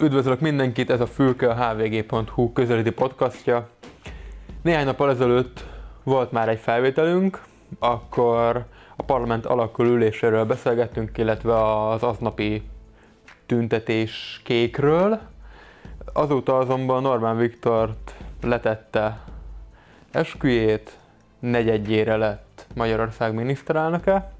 Üdvözlök mindenkit, ez a Fülke, a hvg.hu közelíti podcastja. Néhány nap ezelőtt volt már egy felvételünk, akkor a parlament alakuló üléséről beszélgettünk, illetve az aznapi tüntetés kékről. Azóta azonban Orbán Viktort letette esküjét, negyedjére lett Magyarország miniszterelnöke.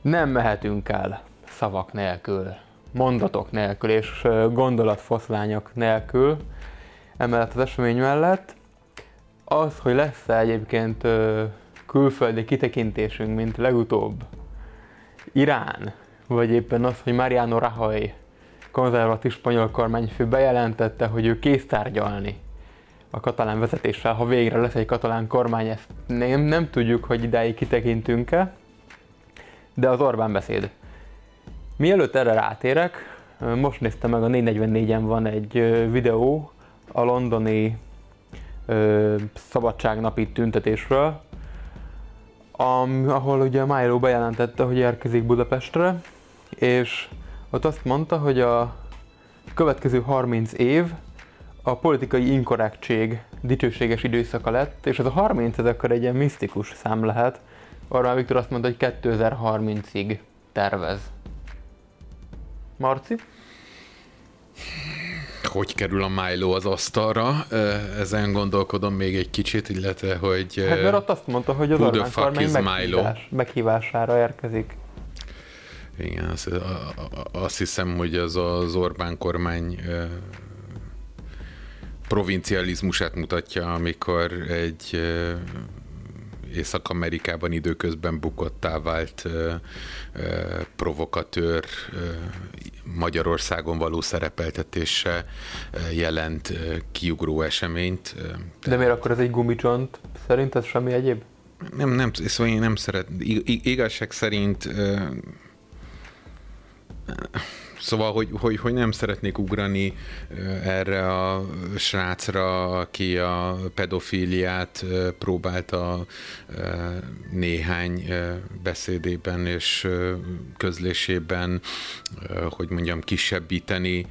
Nem mehetünk el szavak nélkül, mondatok nélkül és gondolatfoszlányok nélkül emellett az esemény mellett. Az, hogy lesz-e egyébként külföldi kitekintésünk, mint legutóbb Irán, vagy éppen az, hogy Mariano Rajoy, konzervatív spanyol kormányfő bejelentette, hogy ő kész tárgyalni a katalán vezetéssel, ha végre lesz egy katalán kormány, ezt nem, nem tudjuk, hogy idáig kitekintünk-e, de az Orbán beszéd. Mielőtt erre rátérek, most néztem meg, a 444-en van egy videó a londoni ö, szabadságnapi tüntetésről, am, ahol ugye Milo bejelentette, hogy érkezik Budapestre, és ott azt mondta, hogy a következő 30 év a politikai inkorrektség dicsőséges időszaka lett, és ez a 30 ez akkor egy ilyen misztikus szám lehet. Orbán Viktor azt mondta, hogy 2030-ig tervez. Marci? Hogy kerül a Milo az asztalra? Ezen gondolkodom még egy kicsit, illetve hogy... Hát mert ott azt mondta, hogy az Orbán kormány meghívás, meghívására érkezik. Igen, azt, azt hiszem, hogy az az Orbán kormány provincializmusát mutatja, amikor egy Észak-Amerikában időközben bukottá vált provokatőr Magyarországon való szerepeltetése jelent kiugró eseményt. De miért akkor ez egy gumicsont? Szerint ez semmi egyéb? Nem, nem, szóval én nem szeret. Igazság szerint Szóval, hogy, hogy, hogy nem szeretnék ugrani erre a srácra, aki a pedofíliát próbálta néhány beszédében és közlésében, hogy mondjam, kisebbíteni,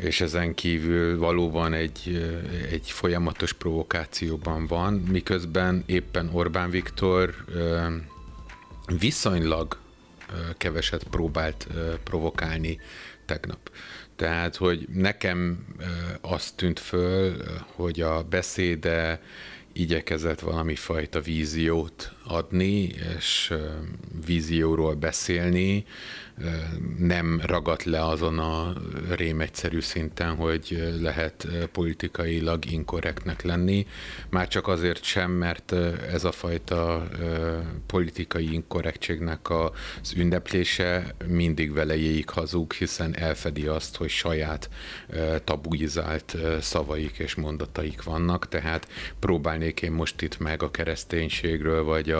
és ezen kívül valóban egy, egy folyamatos provokációban van, miközben éppen Orbán Viktor viszonylag keveset próbált provokálni tegnap. Tehát, hogy nekem azt tűnt föl, hogy a beszéde igyekezett valami fajta víziót adni, és vízióról beszélni, nem ragadt le azon a rém egyszerű szinten, hogy lehet politikailag inkorrektnek lenni, már csak azért sem, mert ez a fajta politikai inkorrektségnek az ünneplése mindig velejéig hazug, hiszen elfedi azt, hogy saját tabuizált szavaik és mondataik vannak, tehát próbálnék én most itt meg a kereszténységről vagy a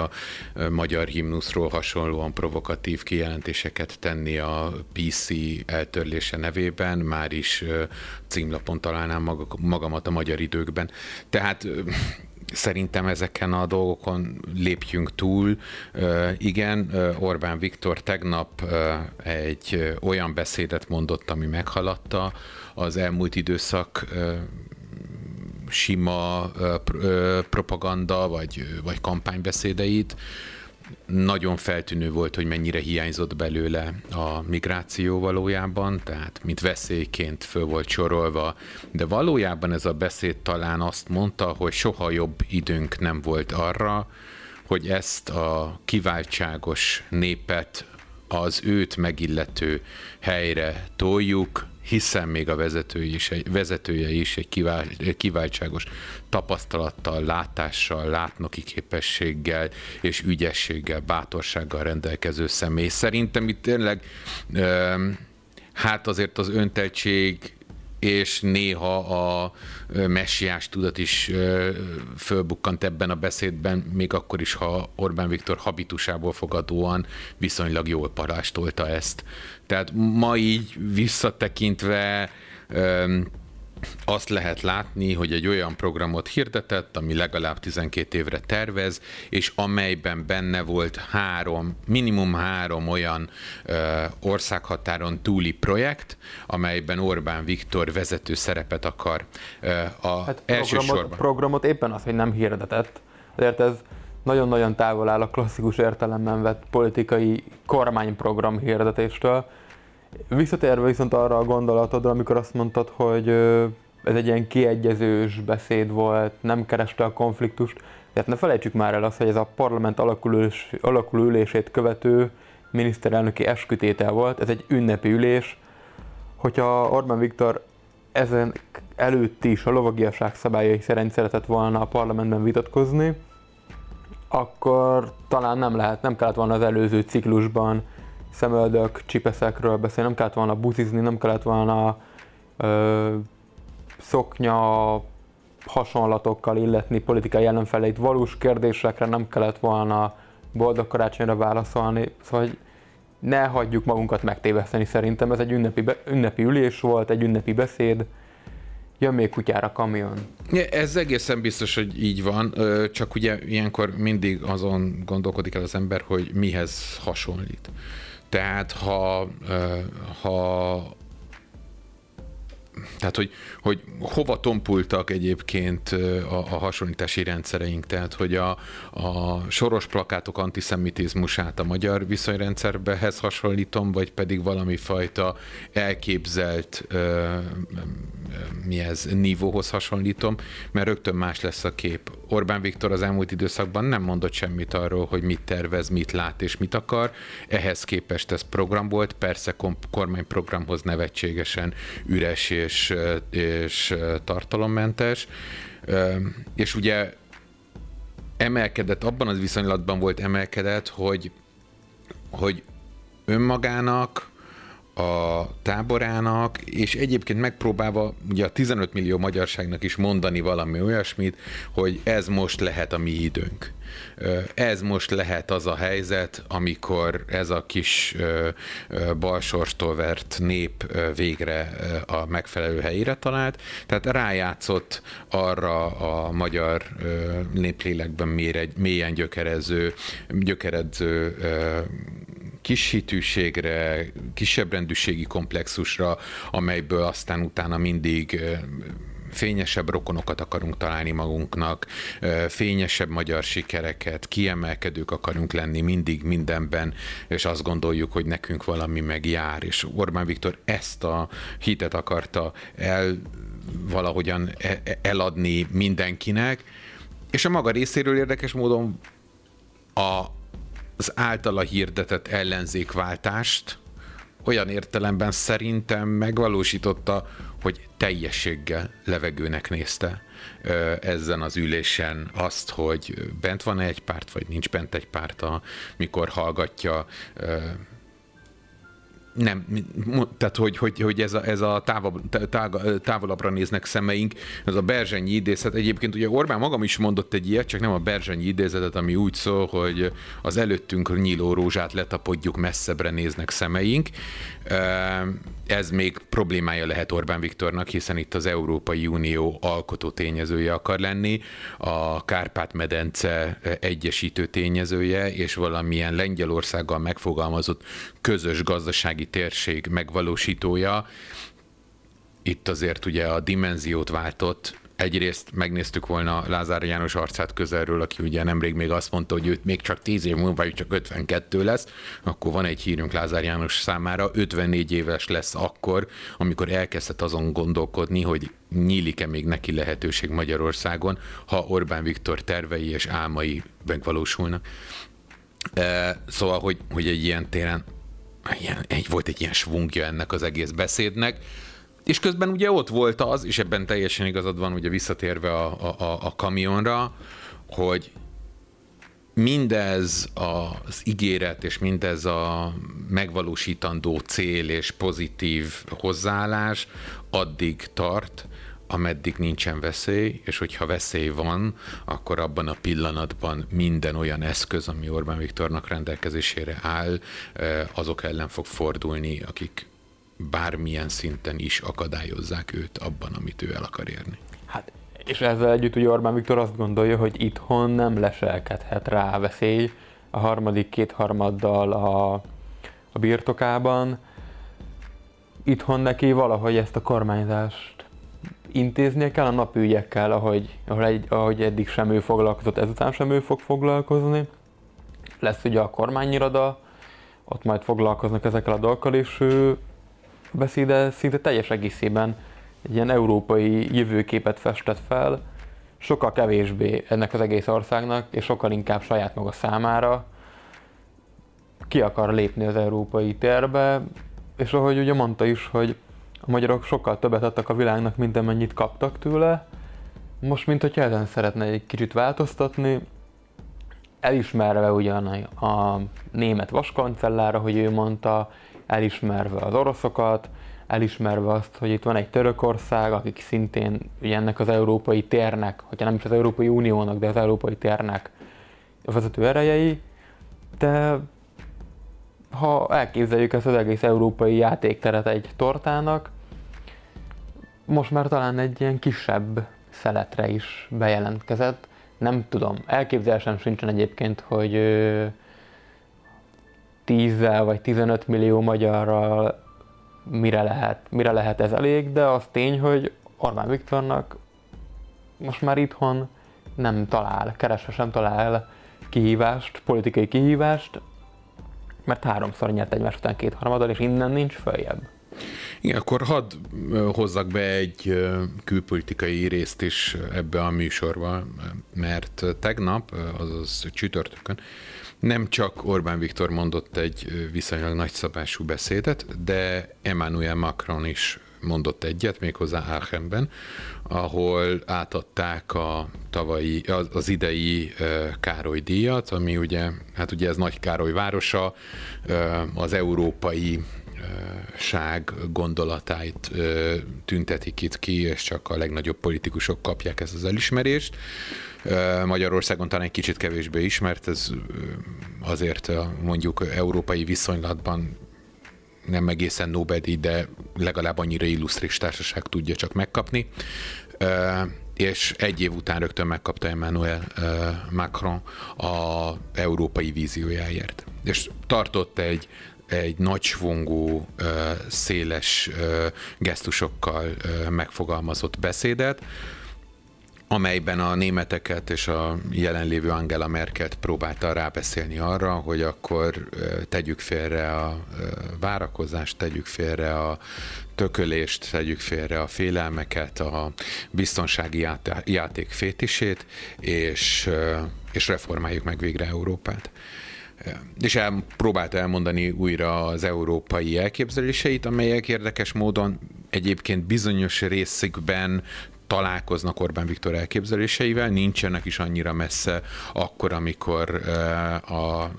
magyar himnuszról hasonlóan provokatív kijelentéseket tenni a PC eltörlése nevében, már is címlapon találnám magamat a magyar időkben. Tehát Szerintem ezeken a dolgokon lépjünk túl. Igen, Orbán Viktor tegnap egy olyan beszédet mondott, ami meghaladta az elmúlt időszak sima propaganda vagy, vagy kampánybeszédeit, nagyon feltűnő volt, hogy mennyire hiányzott belőle a migráció valójában, tehát mint veszélyként föl volt sorolva, de valójában ez a beszéd talán azt mondta, hogy soha jobb időnk nem volt arra, hogy ezt a kiváltságos népet az őt megillető helyre toljuk, hiszen még a vezetője is vezetője is egy kivál, kiváltságos tapasztalattal, látással, látnoki képességgel és ügyességgel, bátorsággal rendelkező személy. Szerintem itt tényleg hát azért az önteltség és néha a messiás tudat is fölbukkant ebben a beszédben, még akkor is, ha Orbán Viktor habitusából fogadóan viszonylag jól parástolta ezt. Tehát ma így visszatekintve azt lehet látni, hogy egy olyan programot hirdetett, ami legalább 12 évre tervez, és amelyben benne volt három, minimum három olyan ö, országhatáron túli projekt, amelyben Orbán Viktor vezető szerepet akar ö, a hát programot, programot éppen az, hogy nem hirdetett. Ezért ez nagyon-nagyon távol áll a klasszikus értelemben vett politikai kormányprogram hirdetéstől. Visszatérve viszont arra a gondolatodra, amikor azt mondtad, hogy ez egy ilyen kiegyezős beszéd volt, nem kereste a konfliktust. Tehát ne felejtsük már el azt, hogy ez a parlament alakulülés, alakulülését követő miniszterelnöki eskütétel volt, ez egy ünnepi ülés. Hogyha Orbán Viktor ezen előtt is a lovagiaság szabályai szerint szeretett volna a parlamentben vitatkozni, akkor talán nem lehet, nem kellett volna az előző ciklusban szemöldök, csipeszekről beszélni, nem kellett volna buzizni, nem kellett volna ö, szoknya hasonlatokkal illetni politikai ellenfeleit, valós kérdésekre nem kellett volna boldog karácsonyra válaszolni, szóval hogy ne hagyjuk magunkat megtéveszteni szerintem, ez egy ünnepi, be, ünnepi ülés volt, egy ünnepi beszéd, jön még kutyára kamion. Ez egészen biztos, hogy így van, csak ugye ilyenkor mindig azon gondolkodik el az ember, hogy mihez hasonlít. Tehát ha, ha tehát, hogy, hogy hova tompultak egyébként a, a hasonlítási rendszereink, tehát, hogy a, a soros plakátok antiszemitizmusát a magyar viszonyrendszerbehez hasonlítom, vagy pedig valami fajta elképzelt mi ez, nívóhoz hasonlítom, mert rögtön más lesz a kép. Orbán Viktor az elmúlt időszakban nem mondott semmit arról, hogy mit tervez, mit lát és mit akar. Ehhez képest ez program volt, persze kormányprogramhoz nevetségesen üres és, és tartalommentes. És ugye emelkedett, abban az viszonylatban volt emelkedett, hogy, hogy önmagának a táborának, és egyébként megpróbálva ugye a 15 millió magyarságnak is mondani valami olyasmit, hogy ez most lehet a mi időnk. Ez most lehet az a helyzet, amikor ez a kis balsorstól vert nép végre a megfelelő helyére talált. Tehát rájátszott arra a magyar néplélekben mélyen gyökerező, gyökeredző kis hitűségre, kisebb rendűségi komplexusra, amelyből aztán utána mindig fényesebb rokonokat akarunk találni magunknak, fényesebb magyar sikereket, kiemelkedők akarunk lenni mindig mindenben, és azt gondoljuk, hogy nekünk valami megjár, és Orbán Viktor ezt a hitet akarta el valahogyan e, e, eladni mindenkinek, és a maga részéről érdekes módon a, az általa hirdetett ellenzékváltást olyan értelemben szerintem megvalósította, hogy teljességgel levegőnek nézte ezen az ülésen azt, hogy bent van egy párt, vagy nincs bent egy párt, mikor hallgatja nem, tehát hogy, hogy, hogy ez a, ez a távol, táv, távolabbra néznek szemeink, ez a Berzsenyi idézet. Egyébként ugye Orbán magam is mondott egy ilyet, csak nem a Berzsenyi idézetet, ami úgy szól, hogy az előttünk nyíló rózsát letapodjuk, messzebbre néznek szemeink. Ez még problémája lehet Orbán Viktornak, hiszen itt az Európai Unió alkotó tényezője akar lenni, a Kárpát-medence egyesítő tényezője, és valamilyen Lengyelországgal megfogalmazott közös gazdasági térség megvalósítója. Itt azért ugye a dimenziót váltott, egyrészt megnéztük volna Lázár János arcát közelről, aki ugye nemrég még azt mondta, hogy őt még csak 10 év múlva, vagy csak 52 lesz, akkor van egy hírünk Lázár János számára, 54 éves lesz akkor, amikor elkezdett azon gondolkodni, hogy nyílik-e még neki lehetőség Magyarországon, ha Orbán Viktor tervei és álmai megvalósulnak. Szóval, hogy, hogy egy ilyen téren ilyen, egy, volt egy ilyen svungja ennek az egész beszédnek, és közben ugye ott volt az, és ebben teljesen igazad van, ugye visszatérve a, a, a kamionra, hogy mindez az ígéret, és mindez a megvalósítandó cél és pozitív hozzáállás addig tart, ameddig nincsen veszély, és hogyha veszély van, akkor abban a pillanatban minden olyan eszköz, ami Orbán Viktornak rendelkezésére áll, azok ellen fog fordulni, akik bármilyen szinten is akadályozzák őt abban, amit ő el akar érni. Hát, és ezzel együtt ugye Orbán Viktor azt gondolja, hogy itthon nem leselkedhet rá veszély a harmadik kétharmaddal a, a birtokában. Itthon neki valahogy ezt a kormányzást intéznie kell a napi ügyekkel, ahogy, ahogy, ahogy eddig sem ő foglalkozott, ezután sem ő fog foglalkozni. Lesz ugye a kormányirada, ott majd foglalkoznak ezekkel a dolgokkal, és ő beszéde szinte teljes egészében egy ilyen európai jövőképet festett fel, sokkal kevésbé ennek az egész országnak, és sokkal inkább saját maga számára ki akar lépni az európai térbe, és ahogy ugye mondta is, hogy a magyarok sokkal többet adtak a világnak, mint amennyit kaptak tőle, most, mint hogyha ezen szeretne egy kicsit változtatni, elismerve ugyan a német vaskancellára, hogy ő mondta, elismerve az oroszokat, elismerve azt, hogy itt van egy Törökország, akik szintén ugye ennek az európai térnek, hogyha nem is az Európai Uniónak, de az európai térnek a vezető erejei, de ha elképzeljük ezt az egész európai játékteret egy tortának, most már talán egy ilyen kisebb szeletre is bejelentkezett. Nem tudom, elképzelésem sincsen egyébként, hogy 10 vagy 15 millió magyarral mire lehet, mire lehet ez elég, de az tény, hogy Orbán Viktornak most már itthon nem talál, keresve sem talál kihívást, politikai kihívást, mert háromszor nyert egymás után két harmadal, és innen nincs följebb. Igen, akkor hadd hozzak be egy külpolitikai részt is ebbe a műsorba, mert tegnap, azaz csütörtökön, nem csak Orbán Viktor mondott egy viszonylag nagyszabású beszédet, de Emmanuel Macron is mondott egyet, méghozzá Aachenben, ahol átadták a tavalyi, az, az idei Károly díjat, ami ugye, hát ugye ez Nagy Károly városa, az európai ság gondolatáit tüntetik itt ki, és csak a legnagyobb politikusok kapják ezt az elismerést. Magyarországon talán egy kicsit kevésbé ismert, ez azért mondjuk európai viszonylatban nem egészen nobel de legalább annyira illusztris társaság tudja csak megkapni. És egy év után rögtön megkapta Emmanuel Macron a európai víziójáért. És tartott egy egy nagy svungú, széles gesztusokkal megfogalmazott beszédet, amelyben a németeket és a jelenlévő Angela Merkelt próbálta rábeszélni arra, hogy akkor tegyük félre a várakozást, tegyük félre a tökölést, tegyük félre a félelmeket, a biztonsági játék fétisét, és, és reformáljuk meg végre Európát. És el, próbálta elmondani újra az európai elképzeléseit, amelyek érdekes módon egyébként bizonyos részükben találkoznak Orbán Viktor elképzeléseivel, nincsenek is annyira messze akkor, amikor a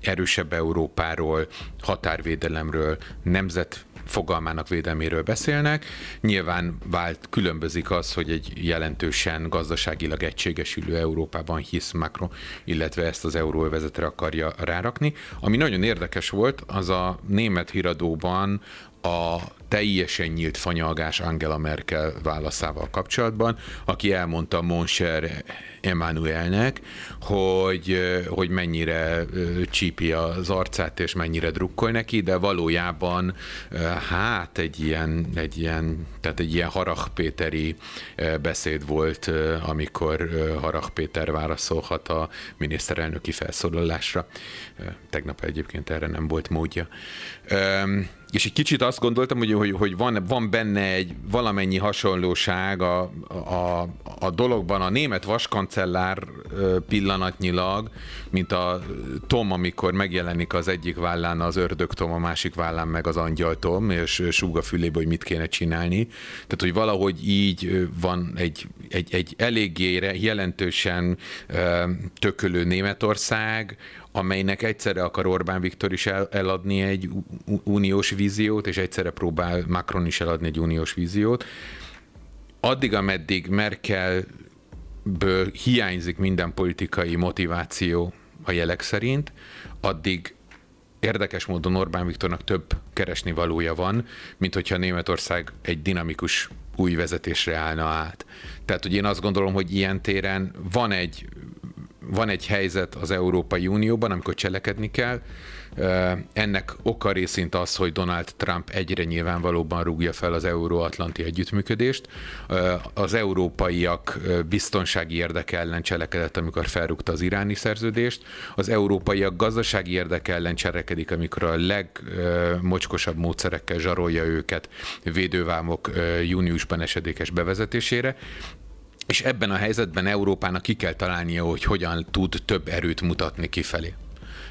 erősebb Európáról, határvédelemről, nemzet fogalmának védelméről beszélnek. Nyilván vált, különbözik az, hogy egy jelentősen gazdaságilag egységesülő Európában hisz Macron, illetve ezt az euróvezetre akarja rárakni. Ami nagyon érdekes volt, az a német híradóban a teljesen nyílt fanyalgás Angela Merkel válaszával kapcsolatban, aki elmondta Monser Emmanuelnek, hogy, hogy mennyire csípi az arcát, és mennyire drukkol neki, de valójában hát egy ilyen, egy ilyen, tehát egy ilyen Harach Péteri beszéd volt, amikor Harach Péter válaszolhat a miniszterelnöki felszólalásra. Tegnap egyébként erre nem volt módja és egy kicsit azt gondoltam, hogy, hogy, hogy van, van benne egy valamennyi hasonlóság a, a, a dologban. A német vaskancellár pillanatnyilag, mint a Tom, amikor megjelenik az egyik vállán az ördög Tom, a másik vállán meg az angyal Tom, és súg a fülébe, hogy mit kéne csinálni. Tehát, hogy valahogy így van egy, egy, egy eléggé jelentősen tökölő Németország, amelynek egyszerre akar Orbán Viktor is el, eladni egy uniós víziót, és egyszerre próbál Macron is eladni egy uniós víziót. Addig, ameddig Merkelből hiányzik minden politikai motiváció a jelek szerint, addig érdekes módon Orbán Viktornak több keresni valója van, mint hogyha Németország egy dinamikus új vezetésre állna át. Tehát, hogy én azt gondolom, hogy ilyen téren van egy, van egy helyzet az Európai Unióban, amikor cselekedni kell, ennek oka részint az, hogy Donald Trump egyre nyilvánvalóban rúgja fel az euróatlanti együttműködést. Az európaiak biztonsági érdeke ellen cselekedett, amikor felrúgta az iráni szerződést. Az európaiak gazdasági érdeke ellen cselekedik, amikor a legmocskosabb módszerekkel zsarolja őket védővámok júniusban esedékes bevezetésére. És ebben a helyzetben Európának ki kell találnia, hogy hogyan tud több erőt mutatni kifelé.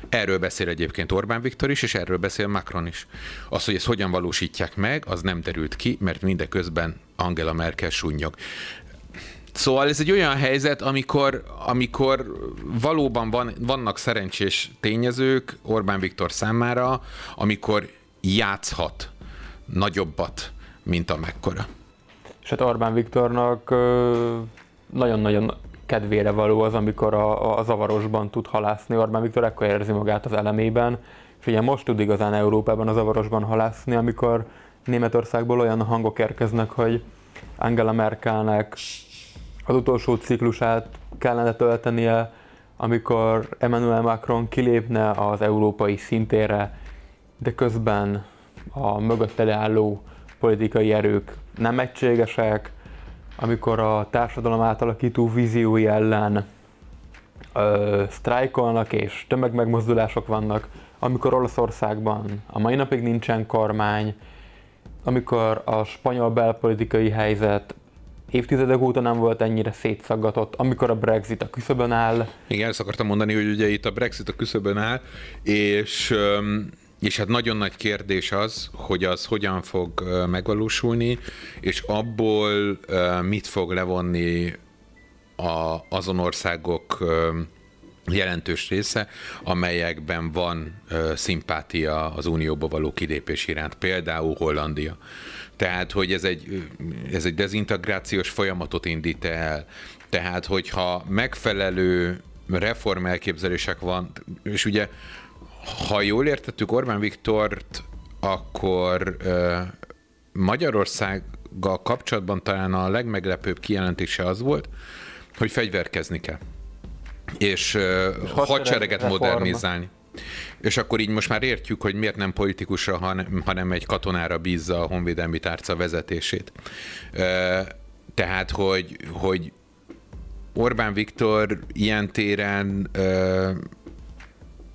Erről beszél egyébként Orbán Viktor is, és erről beszél Macron is. Az, hogy ezt hogyan valósítják meg, az nem derült ki, mert mindeközben Angela Merkel sunnyog. Szóval ez egy olyan helyzet, amikor, amikor valóban van, vannak szerencsés tényezők Orbán Viktor számára, amikor játszhat nagyobbat, mint amekkora. És hát Orbán Viktornak nagyon-nagyon kedvére való az, amikor a, a zavarosban tud halászni. Orbán Viktor ekkor érzi magát az elemében, és ugye most tud igazán Európában a zavarosban halászni, amikor Németországból olyan hangok érkeznek, hogy Angela Merkelnek az utolsó ciklusát kellene töltenie, amikor Emmanuel Macron kilépne az európai szintére, de közben a mögötte álló politikai erők nem egységesek, amikor a társadalom átalakító víziói ellen ö, sztrájkolnak és tömegmegmozdulások vannak, amikor Olaszországban a mai napig nincsen kormány, amikor a spanyol belpolitikai helyzet évtizedek óta nem volt ennyire szétszaggatott, amikor a Brexit a küszöbön áll. Igen, ezt akartam mondani, hogy ugye itt a Brexit a küszöbön áll, és és hát nagyon nagy kérdés az, hogy az hogyan fog megvalósulni, és abból mit fog levonni a, azon országok jelentős része, amelyekben van szimpátia az unióba való kilépés iránt, például Hollandia. Tehát, hogy ez egy, ez egy dezintegrációs folyamatot indít el. Tehát, hogyha megfelelő reformelképzelések van, és ugye ha jól értettük Orbán Viktort, akkor Magyarországgal kapcsolatban talán a legmeglepőbb kijelentése az volt, hogy fegyverkezni kell. És uh, hadsereget reforma. modernizálni. És akkor így most már értjük, hogy miért nem politikusra, hanem, hanem egy katonára bízza a honvédelmi tárca vezetését. Tehát, hogy, hogy Orbán Viktor ilyen téren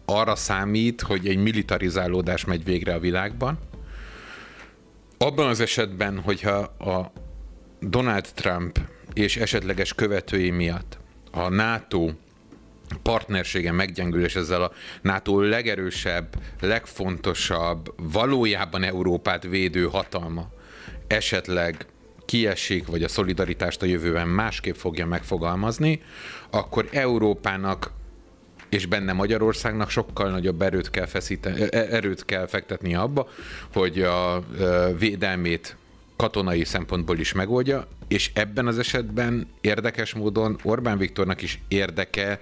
arra számít, hogy egy militarizálódás megy végre a világban. Abban az esetben, hogyha a Donald Trump és esetleges követői miatt a NATO partnersége meggyengül, és ezzel a NATO legerősebb, legfontosabb, valójában Európát védő hatalma esetleg kiesik, vagy a szolidaritást a jövőben másképp fogja megfogalmazni, akkor Európának és benne Magyarországnak sokkal nagyobb erőt kell, feszíteni, e, erőt kell fektetni abba, hogy a védelmét katonai szempontból is megoldja, és ebben az esetben érdekes módon Orbán Viktornak is érdeke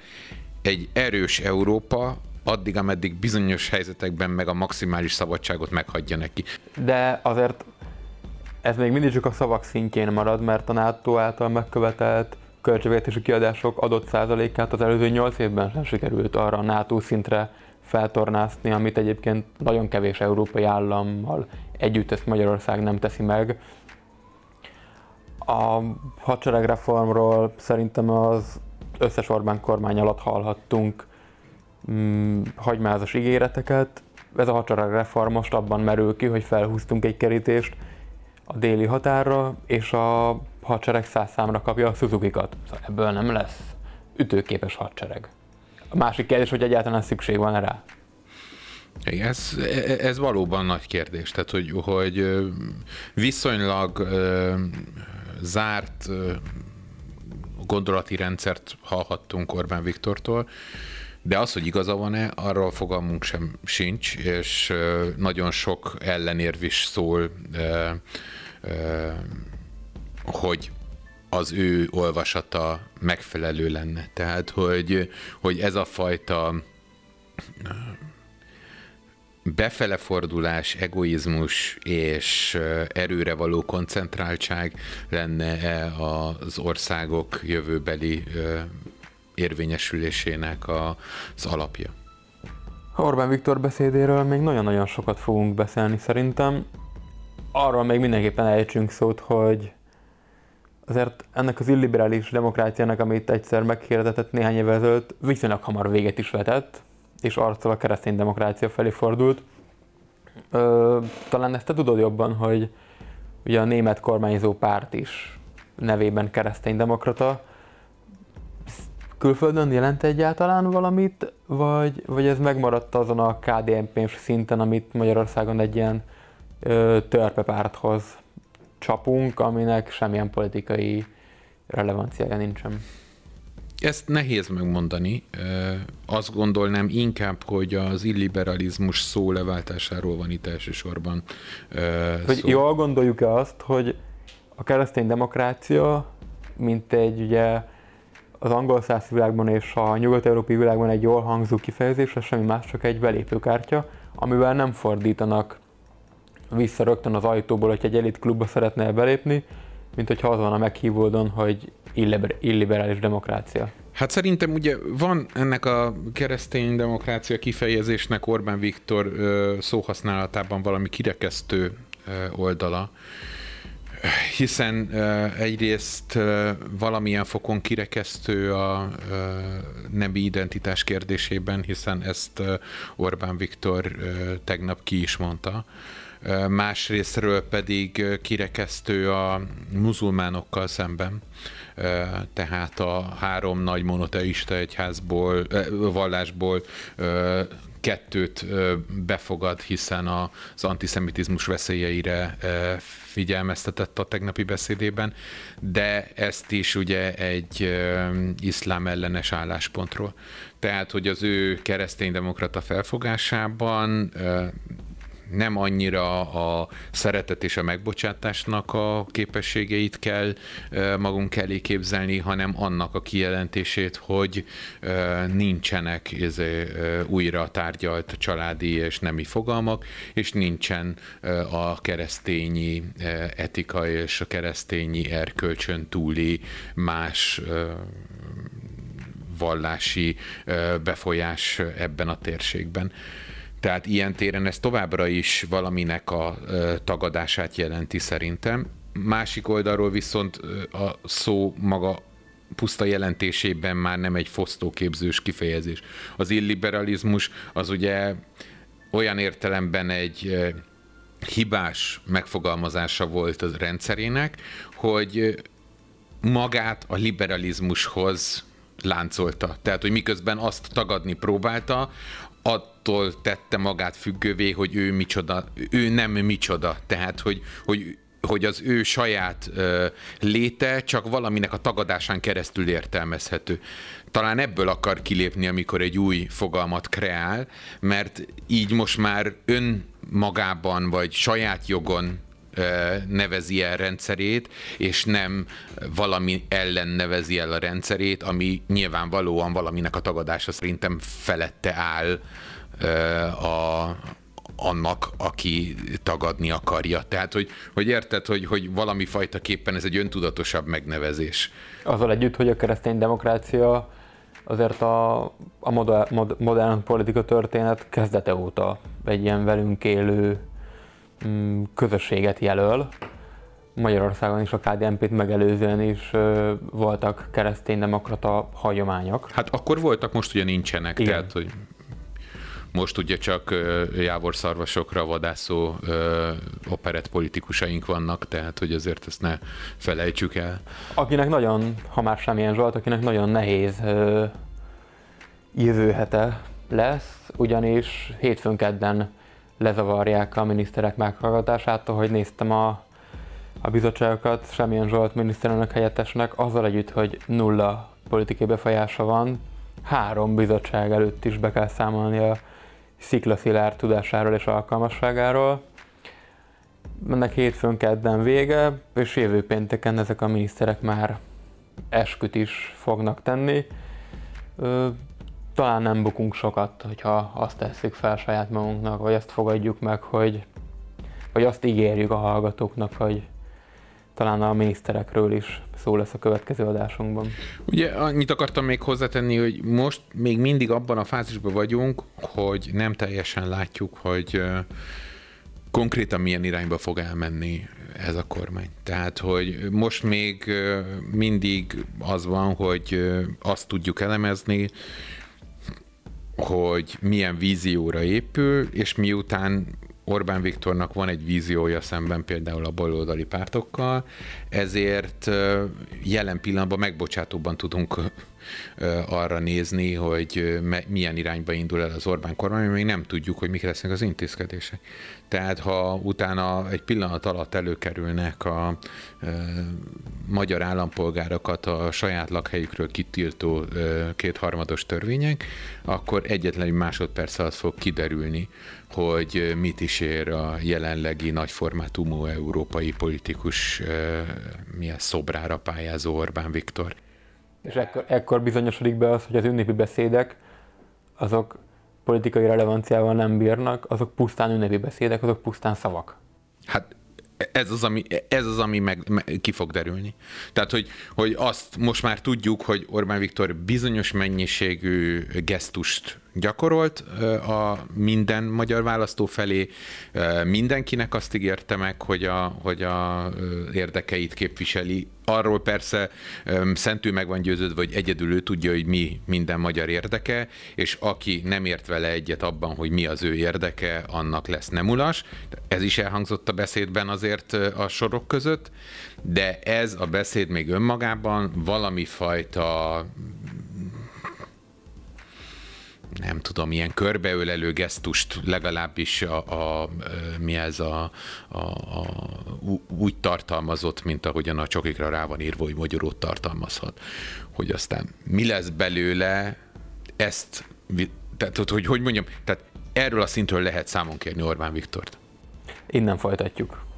egy erős Európa, addig, ameddig bizonyos helyzetekben meg a maximális szabadságot meghagyja neki. De azért ez még mindig csak a szavak szintjén marad, mert a NATO által megkövetelt költségvetési kiadások adott százalékát az előző 8 évben sem sikerült arra a NATO szintre feltornászni, amit egyébként nagyon kevés európai állammal együtt ezt Magyarország nem teszi meg. A hadseregreformról szerintem az összes Orbán kormány alatt hallhattunk mm, hagymázas ígéreteket. Ez a hadseregreform most abban merül ki, hogy felhúztunk egy kerítést a déli határra, és a hadsereg száz számra kapja a Suzuki-kat. Szóval ebből nem lesz ütőképes hadsereg. A másik kérdés, hogy egyáltalán szükség van rá. Ez, ez valóban nagy kérdés. Tehát, hogy, hogy viszonylag zárt gondolati rendszert hallhattunk Orbán Viktortól, de az, hogy igaza van-e, arról fogalmunk sem sincs, és nagyon sok ellenérv is szól hogy az ő olvasata megfelelő lenne. Tehát, hogy, hogy ez a fajta befele fordulás, egoizmus és erőre való koncentráltság lenne az országok jövőbeli érvényesülésének az alapja? Orbán Viktor beszédéről még nagyon-nagyon sokat fogunk beszélni szerintem. Arról még mindenképpen ejtsünk szót, hogy azért ennek az illiberális demokráciának, amit egyszer meghirdetett néhány évvel ezelőtt, viszonylag hamar véget is vetett, és arccal a keresztény demokrácia felé fordult. Ö, talán ezt te tudod jobban, hogy ugye a német kormányzó párt is nevében keresztény demokrata. Külföldön jelent egyáltalán valamit, vagy, vagy ez megmaradt azon a kdnp szinten, amit Magyarországon egy ilyen ö, törpepárthoz csapunk, aminek semmilyen politikai relevanciája nincsen. Ezt nehéz megmondani. Azt gondolnám inkább, hogy az illiberalizmus szó leváltásáról van itt elsősorban. Hogy szó. jól gondoljuk-e azt, hogy a keresztény demokrácia, mint egy ugye az angol száz világban és a nyugat-európai világban egy jól hangzó kifejezés, ez semmi más, csak egy belépőkártya, amivel nem fordítanak vissza rögtön az ajtóból, hogy egy elit klubba szeretne belépni, mint hogyha az van a meghívódon, hogy illiberális demokrácia. Hát szerintem ugye van ennek a keresztény demokrácia kifejezésnek Orbán Viktor szóhasználatában valami kirekesztő oldala, hiszen egyrészt valamilyen fokon kirekesztő a nemi identitás kérdésében, hiszen ezt Orbán Viktor tegnap ki is mondta másrésztről pedig kirekesztő a muzulmánokkal szemben, tehát a három nagy monoteista egyházból, vallásból kettőt befogad, hiszen az antiszemitizmus veszélyeire figyelmeztetett a tegnapi beszédében, de ezt is ugye egy iszlám ellenes álláspontról. Tehát, hogy az ő kereszténydemokrata felfogásában nem annyira a szeretet és a megbocsátásnak a képességeit kell magunk elé képzelni, hanem annak a kijelentését, hogy nincsenek újra tárgyalt családi és nemi fogalmak, és nincsen a keresztényi etika és a keresztényi erkölcsön túli más vallási befolyás ebben a térségben. Tehát ilyen téren ez továbbra is valaminek a tagadását jelenti szerintem. Másik oldalról viszont a szó maga puszta jelentésében már nem egy fosztóképzős kifejezés. Az illiberalizmus az ugye olyan értelemben egy hibás megfogalmazása volt a rendszerének, hogy magát a liberalizmushoz láncolta. Tehát, hogy miközben azt tagadni próbálta, attól tette magát függővé, hogy ő micsoda, ő nem micsoda. Tehát, hogy, hogy hogy az ő saját ö, léte csak valaminek a tagadásán keresztül értelmezhető. Talán ebből akar kilépni, amikor egy új fogalmat kreál, mert így most már önmagában vagy saját jogon nevezi el rendszerét, és nem valami ellen nevezi el a rendszerét, ami nyilvánvalóan valaminek a tagadása szerintem felette áll a, annak, aki tagadni akarja. Tehát, hogy, hogy érted, hogy, hogy valami fajta képpen ez egy öntudatosabb megnevezés. Azzal együtt, hogy a keresztény demokrácia azért a, a modern, modern politika történet kezdete óta egy ilyen velünk élő közösséget jelöl. Magyarországon is a KDNP-t megelőzően is voltak kereszténydemokrata hagyományok. Hát akkor voltak, most ugye nincsenek, Igen. tehát hogy most ugye csak jávor szarvasokra vadászó operett politikusaink vannak, tehát hogy azért ezt ne felejtsük el. Akinek nagyon, ha már semmilyen Zsolt, akinek nagyon nehéz jövőhete lesz, ugyanis hétfőn kedden lezavarják a miniszterek meghallgatását, ahogy néztem a, a bizottságokat, semmilyen Zsolt miniszterelnök helyettesnek, azzal együtt, hogy nulla politikai befolyása van, három bizottság előtt is be kell számolni a sziklaszilárd tudásáról és alkalmasságáról. Ennek hétfőn kedden vége, és jövő pénteken ezek a miniszterek már esküt is fognak tenni talán nem bukunk sokat, hogyha azt tesszük fel saját magunknak, vagy azt fogadjuk meg, hogy, vagy azt ígérjük a hallgatóknak, hogy talán a miniszterekről is szó lesz a következő adásunkban. Ugye annyit akartam még hozzátenni, hogy most még mindig abban a fázisban vagyunk, hogy nem teljesen látjuk, hogy konkrétan milyen irányba fog elmenni ez a kormány. Tehát, hogy most még mindig az van, hogy azt tudjuk elemezni, hogy milyen vízióra épül, és miután Orbán Viktornak van egy víziója szemben például a baloldali pártokkal, ezért jelen pillanatban megbocsátóban tudunk arra nézni, hogy milyen irányba indul el az Orbán kormány, még nem tudjuk, hogy mik lesznek az intézkedések. Tehát ha utána egy pillanat alatt előkerülnek a magyar állampolgárokat a saját lakhelyükről kitiltó e, kétharmados törvények, akkor egyetlen egy másodperc alatt fog kiderülni, hogy mit is ér a jelenlegi nagyformátumú európai politikus milyen szobrára pályázó Orbán Viktor. És ekkor, ekkor bizonyosodik be az, hogy az ünnepi beszédek azok politikai relevanciával nem bírnak, azok pusztán ünnepi beszédek, azok pusztán szavak. Hát ez az, ami, ez az, ami meg, meg, ki fog derülni. Tehát, hogy, hogy azt most már tudjuk, hogy Orbán Viktor bizonyos mennyiségű gesztust gyakorolt a minden magyar választó felé. Mindenkinek azt ígérte meg, hogy a, hogy a érdekeit képviseli. Arról persze szentű meg van győződve, hogy egyedül ő tudja, hogy mi minden magyar érdeke, és aki nem ért vele egyet abban, hogy mi az ő érdeke, annak lesz nemulas. Ez is elhangzott a beszédben azért a sorok között, de ez a beszéd még önmagában valami fajta nem tudom, ilyen körbeölelő gesztust legalábbis a, a, mi ez a, a, a, úgy tartalmazott, mint ahogyan a csokikra rá van írva, hogy magyarót tartalmazhat. Hogy aztán mi lesz belőle, ezt, tehát hogy, hogy mondjam, tehát erről a szintről lehet számon kérni Orbán Viktort. Innen folytatjuk.